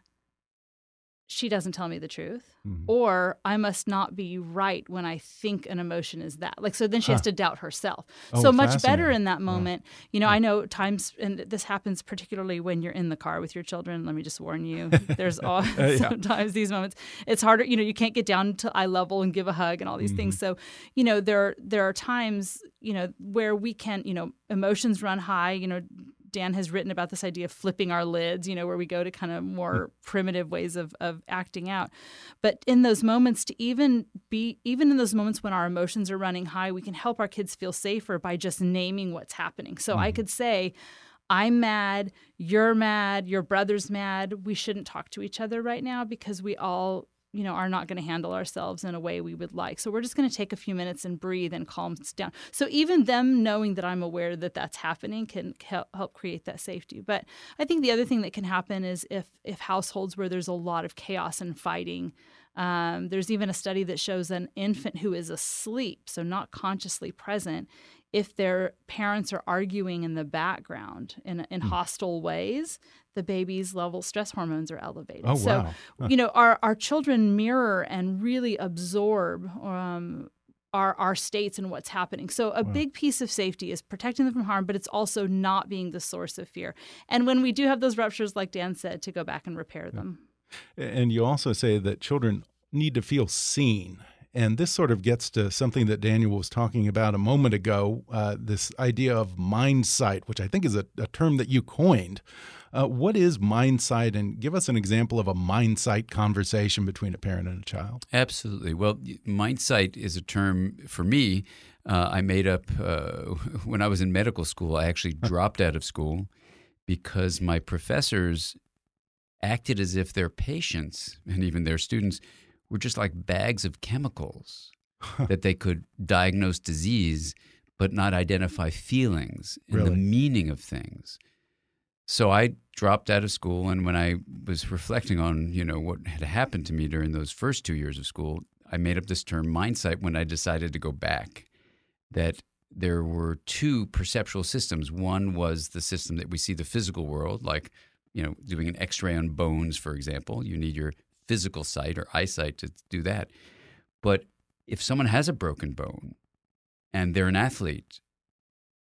she doesn't tell me the truth mm-hmm. or i must not be right when i think an emotion is that. Like so then she huh. has to doubt herself. Oh, so much better in that moment. You know yeah. i know times and this happens particularly when you're in the car with your children. Let me just warn you there's all uh, sometimes these moments. It's harder you know you can't get down to eye level and give a hug and all these mm-hmm. things so you know there there are times you know where we can you know emotions run high you know Dan has written about this idea of flipping our lids, you know, where we go to kind of more primitive ways of, of acting out. But in those moments, to even be, even in those moments when our emotions are running high, we can help our kids feel safer by just naming what's happening. So mm-hmm. I could say, I'm mad, you're mad, your brother's mad. We shouldn't talk to each other right now because we all you know, are not going to handle ourselves in a way we would like. So we're just going to take a few minutes and breathe and calm down. So even them knowing that I'm aware that that's happening can help create that safety. But I think the other thing that can happen is if if households where there's a lot of chaos and fighting. Um, there's even a study that shows an infant who is asleep, so not consciously present, if their parents are arguing in the background in, in mm. hostile ways, the baby's level stress hormones are elevated. Oh, so, wow. Huh. you know, our, our children mirror and really absorb um, our, our states and what's happening. So, a wow. big piece of safety is protecting them from harm, but it's also not being the source of fear. And when we do have those ruptures, like Dan said, to go back and repair them. And you also say that children need to feel seen. And this sort of gets to something that Daniel was talking about a moment ago uh, this idea of mind sight, which I think is a, a term that you coined. Uh, what is mind sight? And give us an example of a mind sight conversation between a parent and a child. Absolutely. Well, mind sight is a term for me. Uh, I made up uh, when I was in medical school. I actually dropped out of school because my professors acted as if their patients and even their students were just like bags of chemicals that they could diagnose disease but not identify feelings and really? the meaning of things. So I dropped out of school, and when I was reflecting on you know what had happened to me during those first two years of school, I made up this term mindsight when I decided to go back. That there were two perceptual systems. One was the system that we see the physical world, like you know doing an X-ray on bones, for example. You need your physical sight or eyesight to do that. But if someone has a broken bone and they're an athlete,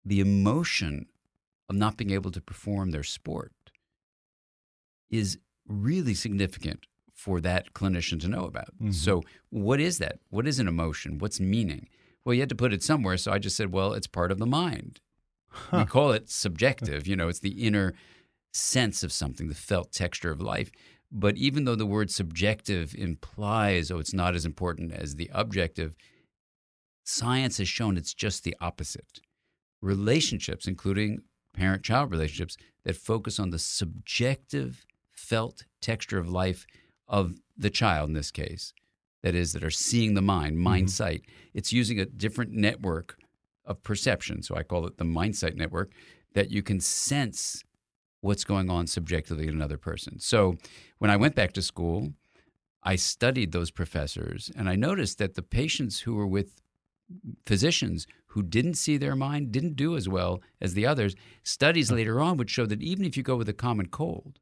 the emotion of not being able to perform their sport is really significant for that clinician to know about. Mm-hmm. So, what is that? What is an emotion? What's meaning? Well, you had to put it somewhere. So I just said, well, it's part of the mind. Huh. We call it subjective. You know, it's the inner sense of something, the felt texture of life. But even though the word subjective implies, oh, it's not as important as the objective, science has shown it's just the opposite. Relationships, including parent child relationships that focus on the subjective felt texture of life of the child in this case that is that are seeing the mind mind mm-hmm. sight it's using a different network of perception so i call it the mind sight network that you can sense what's going on subjectively in another person so when i went back to school i studied those professors and i noticed that the patients who were with physicians who didn't see their mind didn't do as well as the others. Studies later on would show that even if you go with a common cold,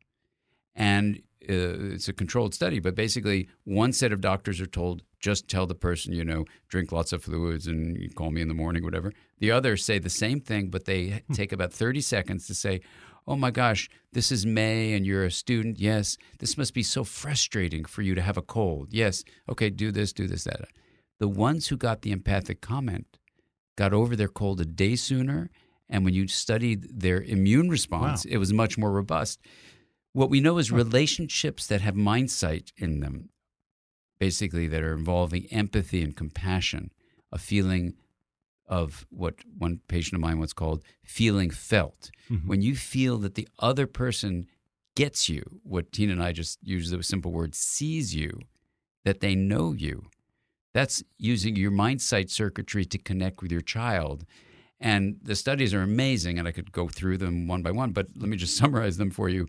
and uh, it's a controlled study, but basically one set of doctors are told just tell the person, you know, drink lots of fluids and you call me in the morning, whatever. The others say the same thing, but they hmm. take about 30 seconds to say, oh my gosh, this is May and you're a student. Yes, this must be so frustrating for you to have a cold. Yes, okay, do this, do this, that. The ones who got the empathic comment got over their cold a day sooner. And when you studied their immune response, wow. it was much more robust. What we know is relationships that have mind sight in them, basically that are involving empathy and compassion, a feeling of what one patient of mine once called feeling felt. Mm-hmm. When you feel that the other person gets you, what Tina and I just use the simple word sees you, that they know you. That's using your mind sight circuitry to connect with your child. And the studies are amazing, and I could go through them one by one, but let me just summarize them for you.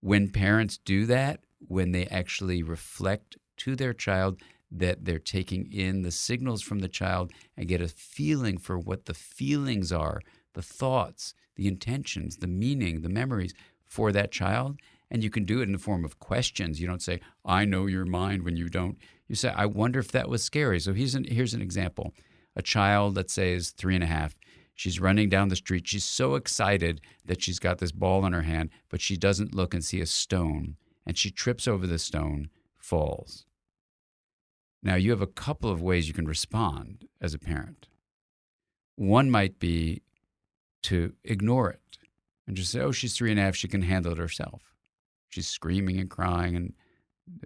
When parents do that, when they actually reflect to their child that they're taking in the signals from the child and get a feeling for what the feelings are, the thoughts, the intentions, the meaning, the memories for that child. And you can do it in the form of questions. You don't say, I know your mind when you don't. You say, I wonder if that was scary. So here's an, here's an example. A child, let's say, is three and a half. She's running down the street. She's so excited that she's got this ball in her hand, but she doesn't look and see a stone. And she trips over the stone, falls. Now, you have a couple of ways you can respond as a parent. One might be to ignore it and just say, oh, she's three and a half, she can handle it herself. She's screaming and crying, and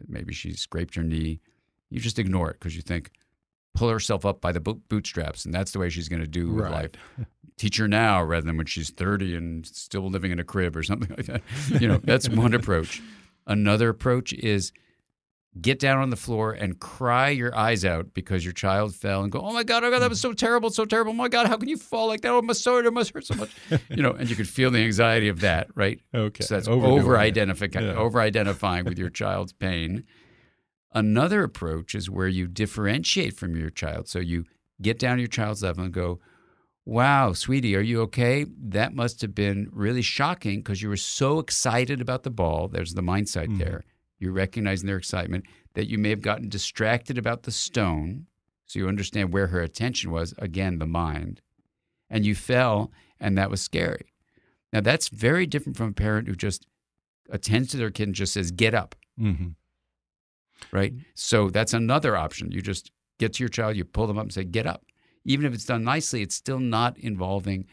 maybe she scraped her knee. You just ignore it because you think, pull herself up by the bootstraps, and that's the way she's going to do right. life. Teach her now rather than when she's 30 and still living in a crib or something like that. You know, that's one approach. Another approach is get down on the floor and cry your eyes out because your child fell and go, oh my God, oh God, that was so terrible, so terrible. Oh my God, how can you fall like that? Oh, my sword, it must hurt so much. you know, and you could feel the anxiety of that, right? Okay. So that's over identifying, yeah. over identifying with your child's pain. Another approach is where you differentiate from your child. So you get down to your child's level and go, Wow, sweetie, are you okay? That must have been really shocking because you were so excited about the ball. There's the mind sight mm-hmm. there you're recognizing their excitement, that you may have gotten distracted about the stone. So you understand where her attention was, again, the mind. And you fell, and that was scary. Now, that's very different from a parent who just attends to their kid and just says, get up. Mm-hmm. Right? So that's another option. You just get to your child, you pull them up and say, get up. Even if it's done nicely, it's still not involving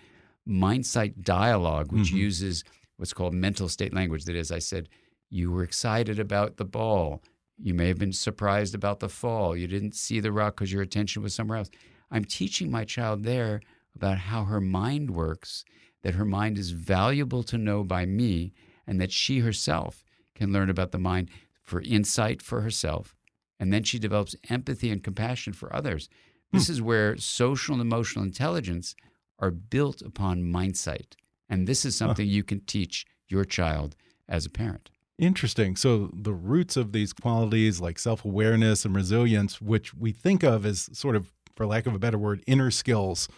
mind sight dialogue, which mm-hmm. uses what's called mental state language. That is, I said, you were excited about the ball. You may have been surprised about the fall. You didn't see the rock because your attention was somewhere else. I'm teaching my child there about how her mind works, that her mind is valuable to know by me, and that she herself can learn about the mind for insight for herself. And then she develops empathy and compassion for others. This hmm. is where social and emotional intelligence are built upon mindsight. And this is something you can teach your child as a parent. Interesting. So the roots of these qualities like self-awareness and resilience, which we think of as sort of, for lack of a better word, inner skills,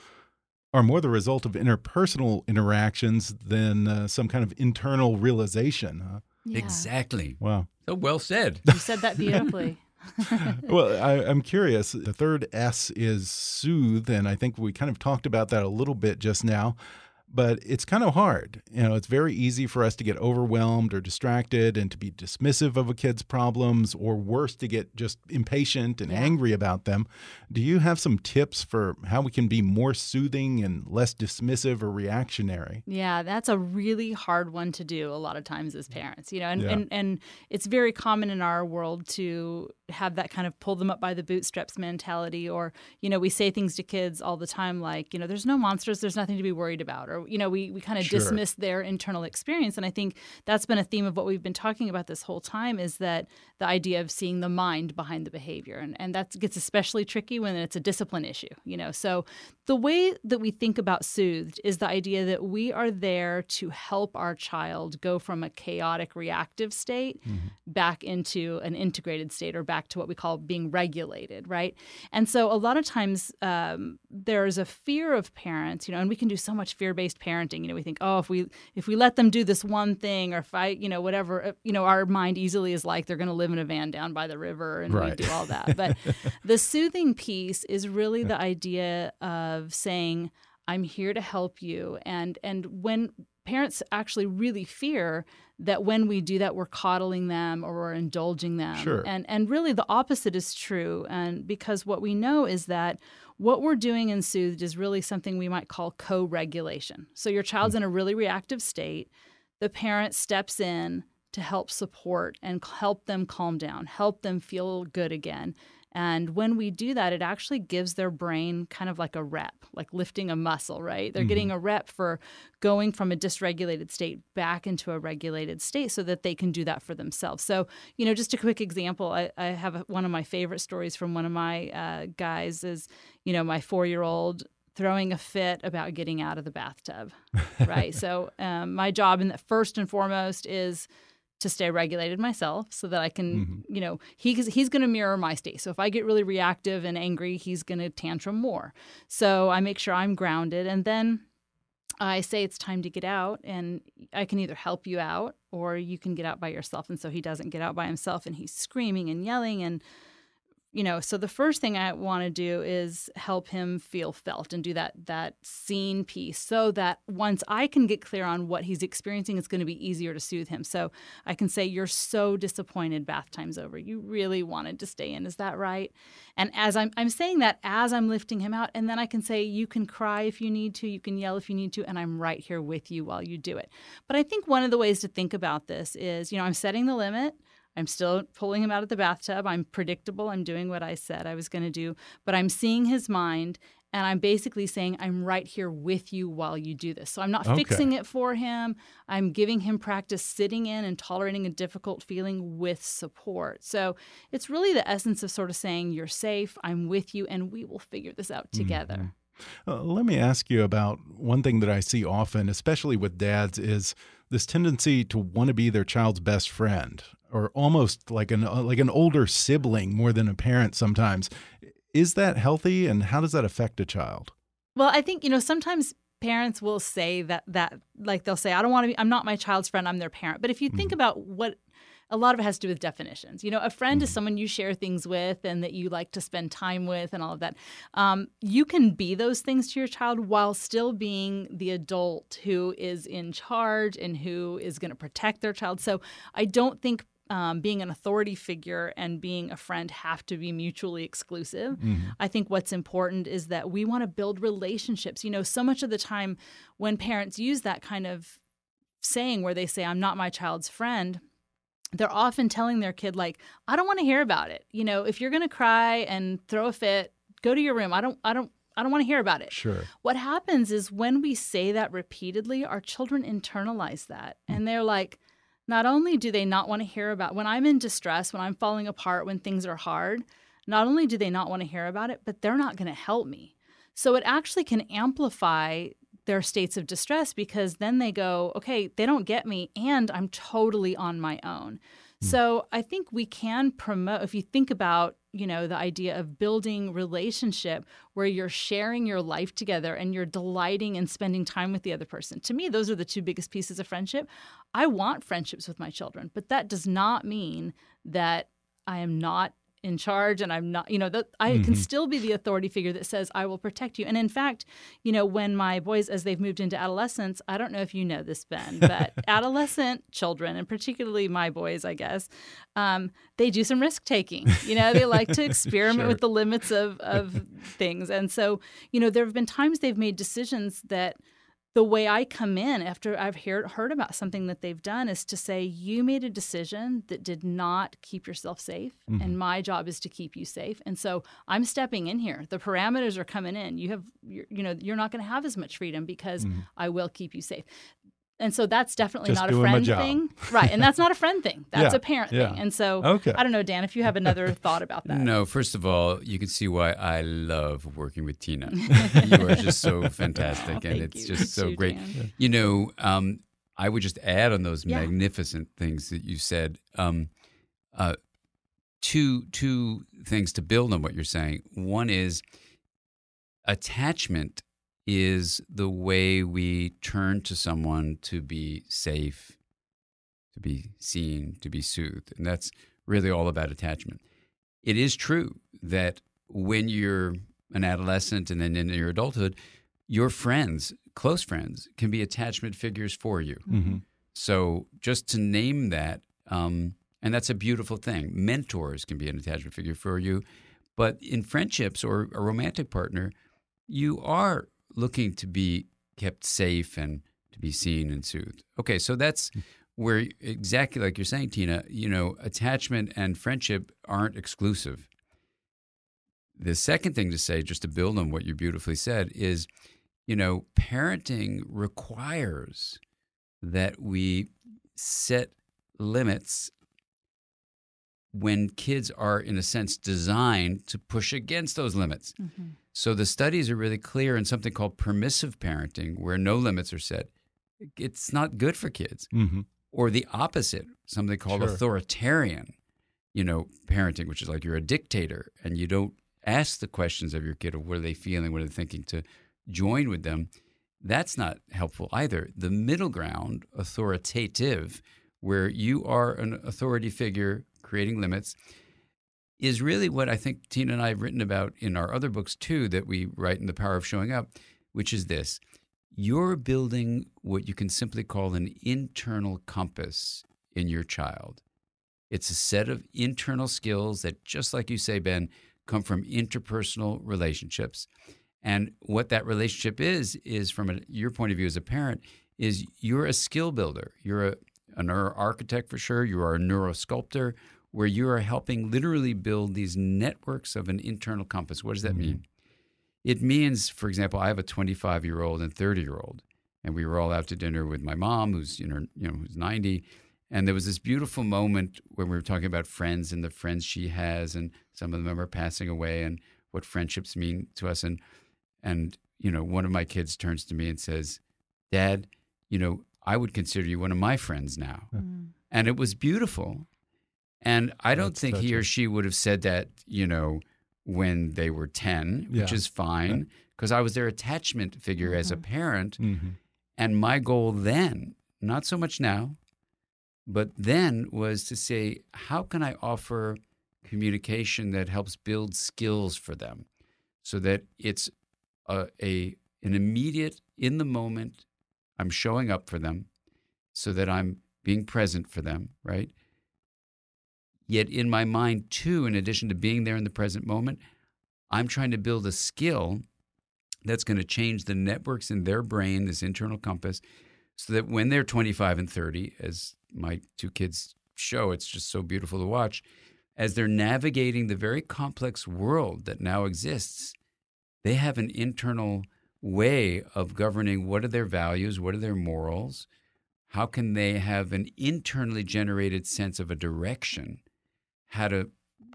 are more the result of interpersonal interactions than uh, some kind of internal realization. Huh? Yeah. Exactly. Wow. So well said. You said that beautifully. well, I, am curious. The third S is soothe, and I think we kind of talked about that a little bit just now but it's kind of hard. You know, it's very easy for us to get overwhelmed or distracted and to be dismissive of a kid's problems, or worse, to get just impatient and yeah. angry about them. Do you have some tips for how we can be more soothing and less dismissive or reactionary? Yeah, that's a really hard one to do a lot of times as parents, you know, and, yeah. and, and it's very common in our world to have that kind of pull them up by the bootstraps mentality, or, you know, we say things to kids all the time like, you know, there's no monsters, there's nothing to be worried about, or you know we, we kind of sure. dismiss their internal experience. And i think that's been a theme of what we've been talking about this whole time is that the idea of seeing the mind behind the behavior. And, and that gets especially tricky when it's a discipline issue you know? So the way that we think about soothed is the idea that we are there to help our child go from a chaotic reactive state mm-hmm. back into an integrated state or back to what we call being regulated right and so a lot of times um, there's a fear of parents you know and we can do so much fear-based parenting you know we think oh if we if we let them do this one thing or if i you know whatever uh, you know our mind easily is like they're going to live in a van down by the river and right. we do all that but the soothing piece is really the idea of saying i'm here to help you. And and when parents actually really fear that when we do that we're coddling them or we're indulging them. Sure. and and really the opposite is true. And because what we know is that what we're doing in soothed is really something we might call co-regulation. So your child's mm-hmm. in a really reactive state. The parent steps in to help support and help them calm down help them feel good again And when we do that, it actually gives their brain kind of like a rep, like lifting a muscle, right? They're mm-hmm. getting a rep for going from a dysregulated state back into a regulated state so that they can do that for themselves. So, you know, just a quick example I, I have one of my favorite stories from one of my uh, guys is, you know, my four year old throwing a fit about getting out of the bathtub, right? so, um, my job, in the first and foremost, is to stay regulated myself so that I can, mm-hmm. you know, he, he's going to mirror my state. So if I get really reactive and angry, he's going to tantrum more. So I make sure I'm grounded. And then I say it's time to get out, and I can either help you out or you can get out by yourself. And so he doesn't get out by himself and he's screaming and yelling and you know so the first thing i want to do is help him feel felt and do that that scene piece so that once i can get clear on what he's experiencing it's going to be easier to soothe him. So i can say you're so disappointed bath time's over. You really wanted to stay in. Is that right? And as i'm i'm saying that as i'm lifting him out and then i can say you can cry if you need to you can yell if you need to and i'm right here with you while you do it. But i think one of the ways to think about this is you know i'm setting the limit I'm still pulling him out of the bathtub. I'm predictable. I'm doing what I said I was going to do, but I'm seeing his mind and I'm basically saying, I'm right here with you while you do this. So I'm not okay. fixing it for him. I'm giving him practice sitting in and tolerating a difficult feeling with support. So it's really the essence of sort of saying, You're safe, I'm with you, and we will figure this out together. Mm -hmm. uh, let me ask you about one thing that I see often, especially with dads, is this tendency to want to be their child's best friend or almost like an uh, like an older sibling more than a parent sometimes. Is that healthy and how does that affect a child? Well, I think, you know, sometimes parents will say that that like they'll say I don't want to be I'm not my child's friend, I'm their parent. But if you think mm -hmm. about what a lot of it has to do with definitions. You know, a friend mm-hmm. is someone you share things with and that you like to spend time with and all of that. Um, you can be those things to your child while still being the adult who is in charge and who is going to protect their child. So I don't think um, being an authority figure and being a friend have to be mutually exclusive. Mm-hmm. I think what's important is that we want to build relationships. You know, so much of the time when parents use that kind of saying where they say, I'm not my child's friend, they're often telling their kid like i don't want to hear about it you know if you're going to cry and throw a fit go to your room i don't i don't I don't want to hear about it. Sure. What happens is when we say that repeatedly, our children internalize that. Mm. And they're like, not only do they not want to hear about when I'm in distress, when I'm falling apart, when things are hard, not only do they not want to hear about it, but they're not going to help me. So it actually can amplify their states of distress because then they go, okay, they don't get me and I'm totally on my own. Mm. So I think we can promote if you think about, you know, the idea of building relationship where you're sharing your life together and you're delighting and spending time with the other person. To me, those are the two biggest pieces of friendship. I want friendships with my children, but that does not mean that I am not in charge and I'm not, you know, that I mm-hmm. can still be the authority figure that says I will protect you. And in fact, you know, when my boys as they've moved into adolescence, I don't know if you know this, Ben, but adolescent children, and particularly my boys, I guess, um, they do some risk taking. You know, they like to experiment sure. with the limits of of things. And so, you know, there have been times they've made decisions that the way I come in after I've heard, heard about something that they've done is to say, you made a decision that did not keep yourself safe, mm-hmm. and my job is to keep you safe. And so I'm stepping in here. The parameters are coming in. You have, you know, you're not going to have as much freedom because mm-hmm. I will keep you safe. And so that's definitely Just not a friend thing. Right. And that's not a friend thing. That's yeah, a parent yeah. thing. And so okay. I don't know, Dan, if you have another thought about that. No, first of all, you can see why I love working with Tina. you are just so fantastic. Oh, and it's you. just so you, great. Dan. You know, um, I would just add on those yeah. magnificent things that you said. Um, uh, two two things to build on what you're saying. One is attachment is the way we turn to someone to be safe, to be seen, to be soothed. And that's really all about attachment. It is true that when you're an adolescent and then in your adulthood, your friends, close friends, can be attachment figures for you. Mm-hmm. So just to name that, um, and that's a beautiful thing. Mentors can be an attachment figure for you. But in friendships or a romantic partner, you are looking to be kept safe and to be seen and soothed. Okay, so that's where exactly like you're saying, Tina, you know, attachment and friendship aren't exclusive. The second thing to say, just to build on what you beautifully said, is you know, parenting requires that we set limits when kids are, in a sense, designed to push against those limits. Mm-hmm. So the studies are really clear in something called permissive parenting, where no limits are set. It's not good for kids. Mm-hmm. Or the opposite, something called sure. authoritarian, you know, parenting, which is like you're a dictator and you don't ask the questions of your kid of what are they feeling, what are they thinking to join with them. That's not helpful either. The middle ground, authoritative, where you are an authority figure creating limits, is really what I think Tina and I have written about in our other books too, that we write in The Power of Showing Up, which is this you're building what you can simply call an internal compass in your child. It's a set of internal skills that, just like you say, Ben, come from interpersonal relationships. And what that relationship is, is from a, your point of view as a parent, is you're a skill builder. You're a, a neuro architect for sure. You are a neurosculptor, where you are helping literally build these networks of an internal compass. What does that mm-hmm. mean? It means, for example, I have a 25 year old and 30 year old, and we were all out to dinner with my mom, who's you know, you know, who's 90, and there was this beautiful moment when we were talking about friends and the friends she has, and some of them are passing away, and what friendships mean to us, and and you know, one of my kids turns to me and says, "Dad, you know, I would consider you one of my friends now," mm. and it was beautiful. And I don't That's think he or she would have said that, you know, when they were 10, which yeah. is fine because I was their attachment figure mm-hmm. as a mm-hmm. parent. Mm-hmm. And my goal then, not so much now, but then was to say, how can I offer communication that helps build skills for them so that it's a, a an immediate, in the moment, I'm showing up for them so that I'm being present for them, right? Yet in my mind, too, in addition to being there in the present moment, I'm trying to build a skill that's going to change the networks in their brain, this internal compass, so that when they're 25 and 30, as my two kids show, it's just so beautiful to watch, as they're navigating the very complex world that now exists, they have an internal way of governing what are their values, what are their morals, how can they have an internally generated sense of a direction how to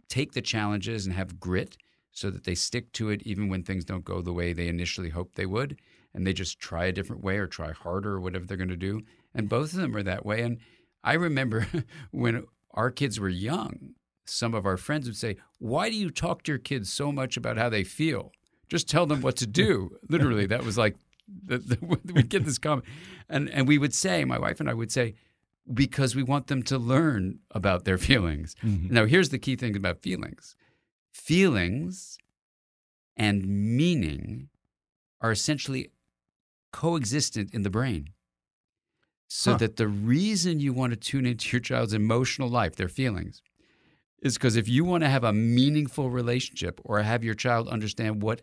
take the challenges and have grit so that they stick to it even when things don't go the way they initially hoped they would. And they just try a different way or try harder or whatever they're going to do. And both of them are that way. And i remember when our kids were young some of our friends would say why do you talk to your kids so much about how they feel? Just tell them what to do. Literally that was like the, the, we'd get this comment. And and we would say my wife and i would say because we want them to learn about their feelings. Mm-hmm. Now, here's the key thing about feelings feelings and meaning are essentially coexistent in the brain. So huh. that the reason you want to tune into your child's emotional life, their feelings, is because if you want to have a meaningful relationship or have your child understand what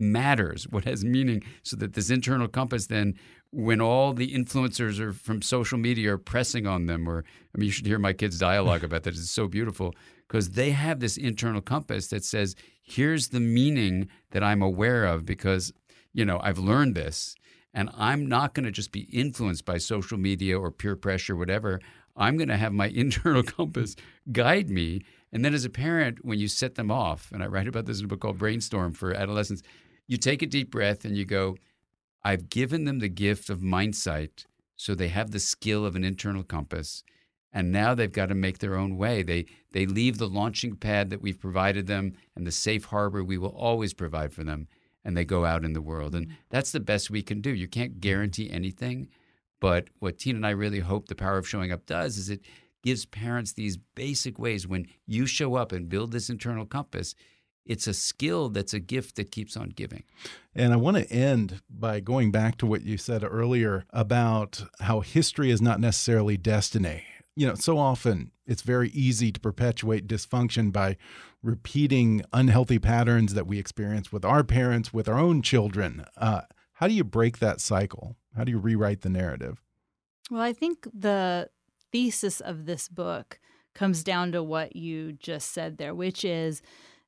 matters, what has meaning, so that this internal compass then, when all the influencers are from social media are pressing on them, or I mean, you should hear my kids' dialogue about that. It's so beautiful because they have this internal compass that says, here's the meaning that I'm aware of because, you know, I've learned this. And I'm not going to just be influenced by social media or peer pressure, or whatever. I'm going to have my internal compass guide me. And then as a parent, when you set them off, and I write about this in a book called Brainstorm for Adolescents, you take a deep breath and you go, I've given them the gift of mindsight so they have the skill of an internal compass. And now they've got to make their own way. They, they leave the launching pad that we've provided them and the safe harbor we will always provide for them, and they go out in the world. And mm-hmm. that's the best we can do. You can't mm-hmm. guarantee anything. But what Tina and I really hope the power of showing up does is it gives parents these basic ways when you show up and build this internal compass, it's a skill that's a gift that keeps on giving. And I want to end by going back to what you said earlier about how history is not necessarily destiny. You know, so often it's very easy to perpetuate dysfunction by repeating unhealthy patterns that we experience with our parents, with our own children. Uh, how do you break that cycle? How do you rewrite the narrative? Well, I think the thesis of this book comes down to what you just said there, which is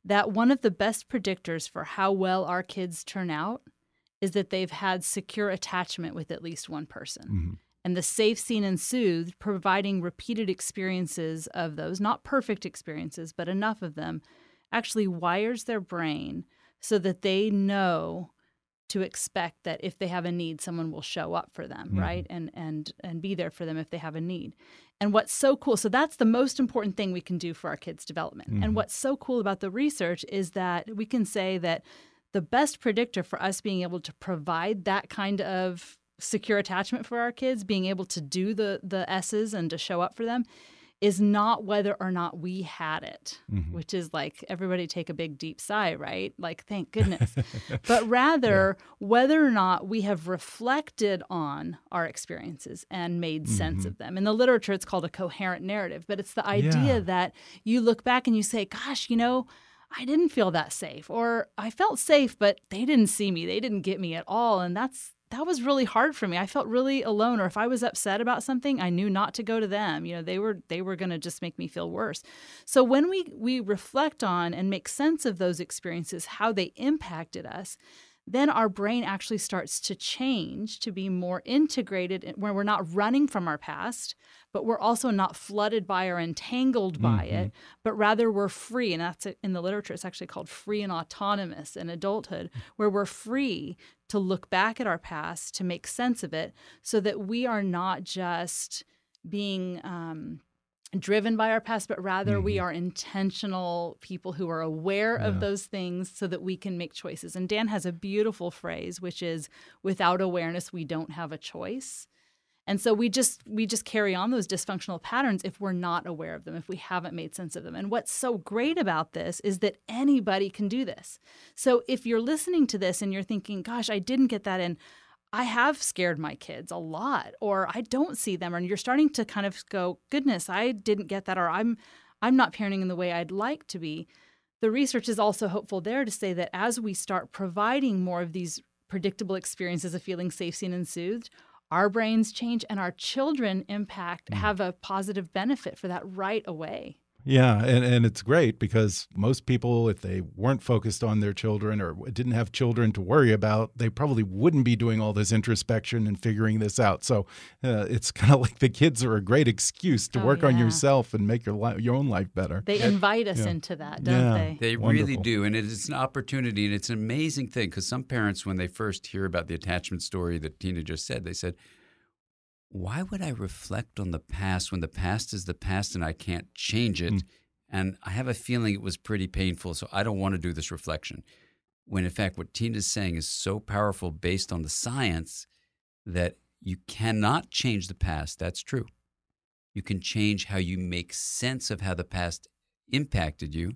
that one of the best predictors for how well our kids turn out is that they've had secure attachment with at least one person. Mm-hmm. And the safe, seen, and soothed, providing repeated experiences of those, not perfect experiences, but enough of them, actually wires their brain so that they know to expect that if they have a need someone will show up for them mm-hmm. right and and and be there for them if they have a need and what's so cool so that's the most important thing we can do for our kids development mm-hmm. and what's so cool about the research is that we can say that the best predictor for us being able to provide that kind of secure attachment for our kids being able to do the the s's and to show up for them is not whether or not we had it, mm-hmm. which is like everybody take a big deep sigh, right? Like, thank goodness. but rather yeah. whether or not we have reflected on our experiences and made mm-hmm. sense of them. In the literature, it's called a coherent narrative, but it's the idea yeah. that you look back and you say, gosh, you know, I didn't feel that safe, or I felt safe, but they didn't see me. They didn't get me at all. And that's that was really hard for me. I felt really alone or if I was upset about something, I knew not to go to them. You know, they were they were going to just make me feel worse. So when we we reflect on and make sense of those experiences, how they impacted us, then our brain actually starts to change to be more integrated where we're not running from our past, but we're also not flooded by or entangled by mm-hmm. it, but rather we're free. And that's in the literature, it's actually called free and autonomous in adulthood, where we're free to look back at our past, to make sense of it, so that we are not just being um, driven by our past, but rather mm-hmm. we are intentional people who are aware yeah. of those things so that we can make choices. And Dan has a beautiful phrase, which is without awareness, we don't have a choice. And so we just we just carry on those dysfunctional patterns if we're not aware of them, if we haven't made sense of them. And what's so great about this is that anybody can do this. So if you're listening to this and you're thinking, gosh, I didn't get that in, I have scared my kids a lot or I don't see them and you're starting to kind of go goodness I didn't get that or I'm I'm not parenting in the way I'd like to be the research is also hopeful there to say that as we start providing more of these predictable experiences of feeling safe seen and soothed our brains change and our children impact mm. have a positive benefit for that right away yeah, and, and it's great because most people, if they weren't focused on their children or didn't have children to worry about, they probably wouldn't be doing all this introspection and figuring this out. So uh, it's kind of like the kids are a great excuse to oh, work yeah. on yourself and make your your own life better. They invite us yeah. into that, don't yeah. they? They Wonderful. really do, and it's an opportunity, and it's an amazing thing because some parents, when they first hear about the attachment story that Tina just said, they said, why would I reflect on the past when the past is the past and I can't change it? Mm. And I have a feeling it was pretty painful, so I don't want to do this reflection. When in fact, what Tina's saying is so powerful based on the science that you cannot change the past. That's true. You can change how you make sense of how the past impacted you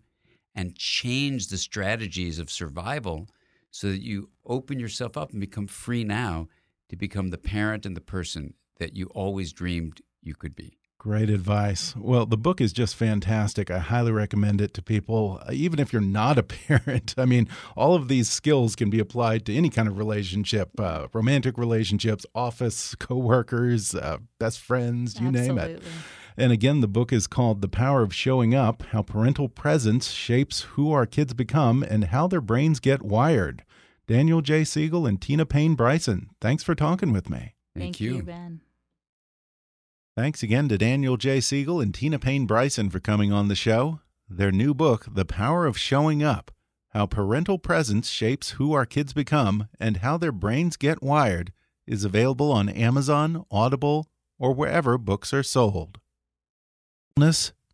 and change the strategies of survival so that you open yourself up and become free now to become the parent and the person that you always dreamed you could be. Great advice. Well, the book is just fantastic. I highly recommend it to people, uh, even if you're not a parent. I mean, all of these skills can be applied to any kind of relationship uh, romantic relationships, office, coworkers, uh, best friends, you Absolutely. name it. And again, the book is called The Power of Showing Up How Parental Presence Shapes Who Our Kids Become and How Their Brains Get Wired. Daniel J. Siegel and Tina Payne Bryson, thanks for talking with me. Thank, Thank you. you, Ben. Thanks again to Daniel J. Siegel and Tina Payne Bryson for coming on the show. Their new book, The Power of Showing Up How Parental Presence Shapes Who Our Kids Become and How Their Brains Get Wired, is available on Amazon, Audible, or wherever books are sold.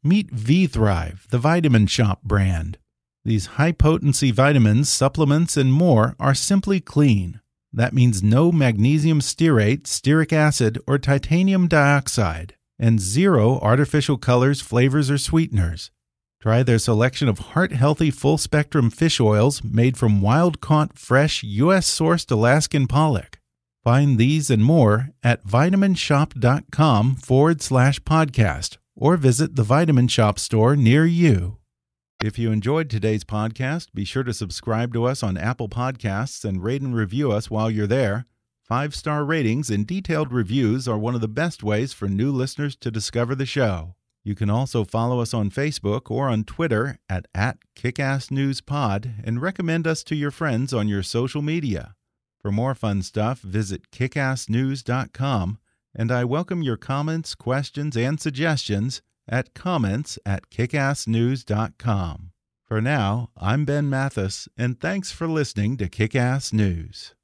Meet V Thrive, the Vitamin Shoppe brand. These high potency vitamins, supplements, and more are simply clean that means no magnesium stearate, stearic acid, or titanium dioxide, and zero artificial colors, flavors, or sweeteners. Try their selection of heart healthy full spectrum fish oils made from wild caught, fresh, U.S. sourced Alaskan pollock. Find these and more at vitaminshoppe.com forward slash podcast or visit the Vitamin Shoppe store near you. If you enjoyed today's podcast, be sure to subscribe to us on Apple Podcasts and rate and review us while you're there. Five star ratings and detailed reviews are one of the best ways for new listeners to discover the show. You can also follow us on Facebook or on Twitter at, at KickassNewsPod and recommend us to your friends on your social media. For more fun stuff, visit kickassnews.com, and I welcome your comments, questions, and suggestions at comments at kickassnews.com. For now, I'm Ben Mathis, and thanks for listening to Kickass News.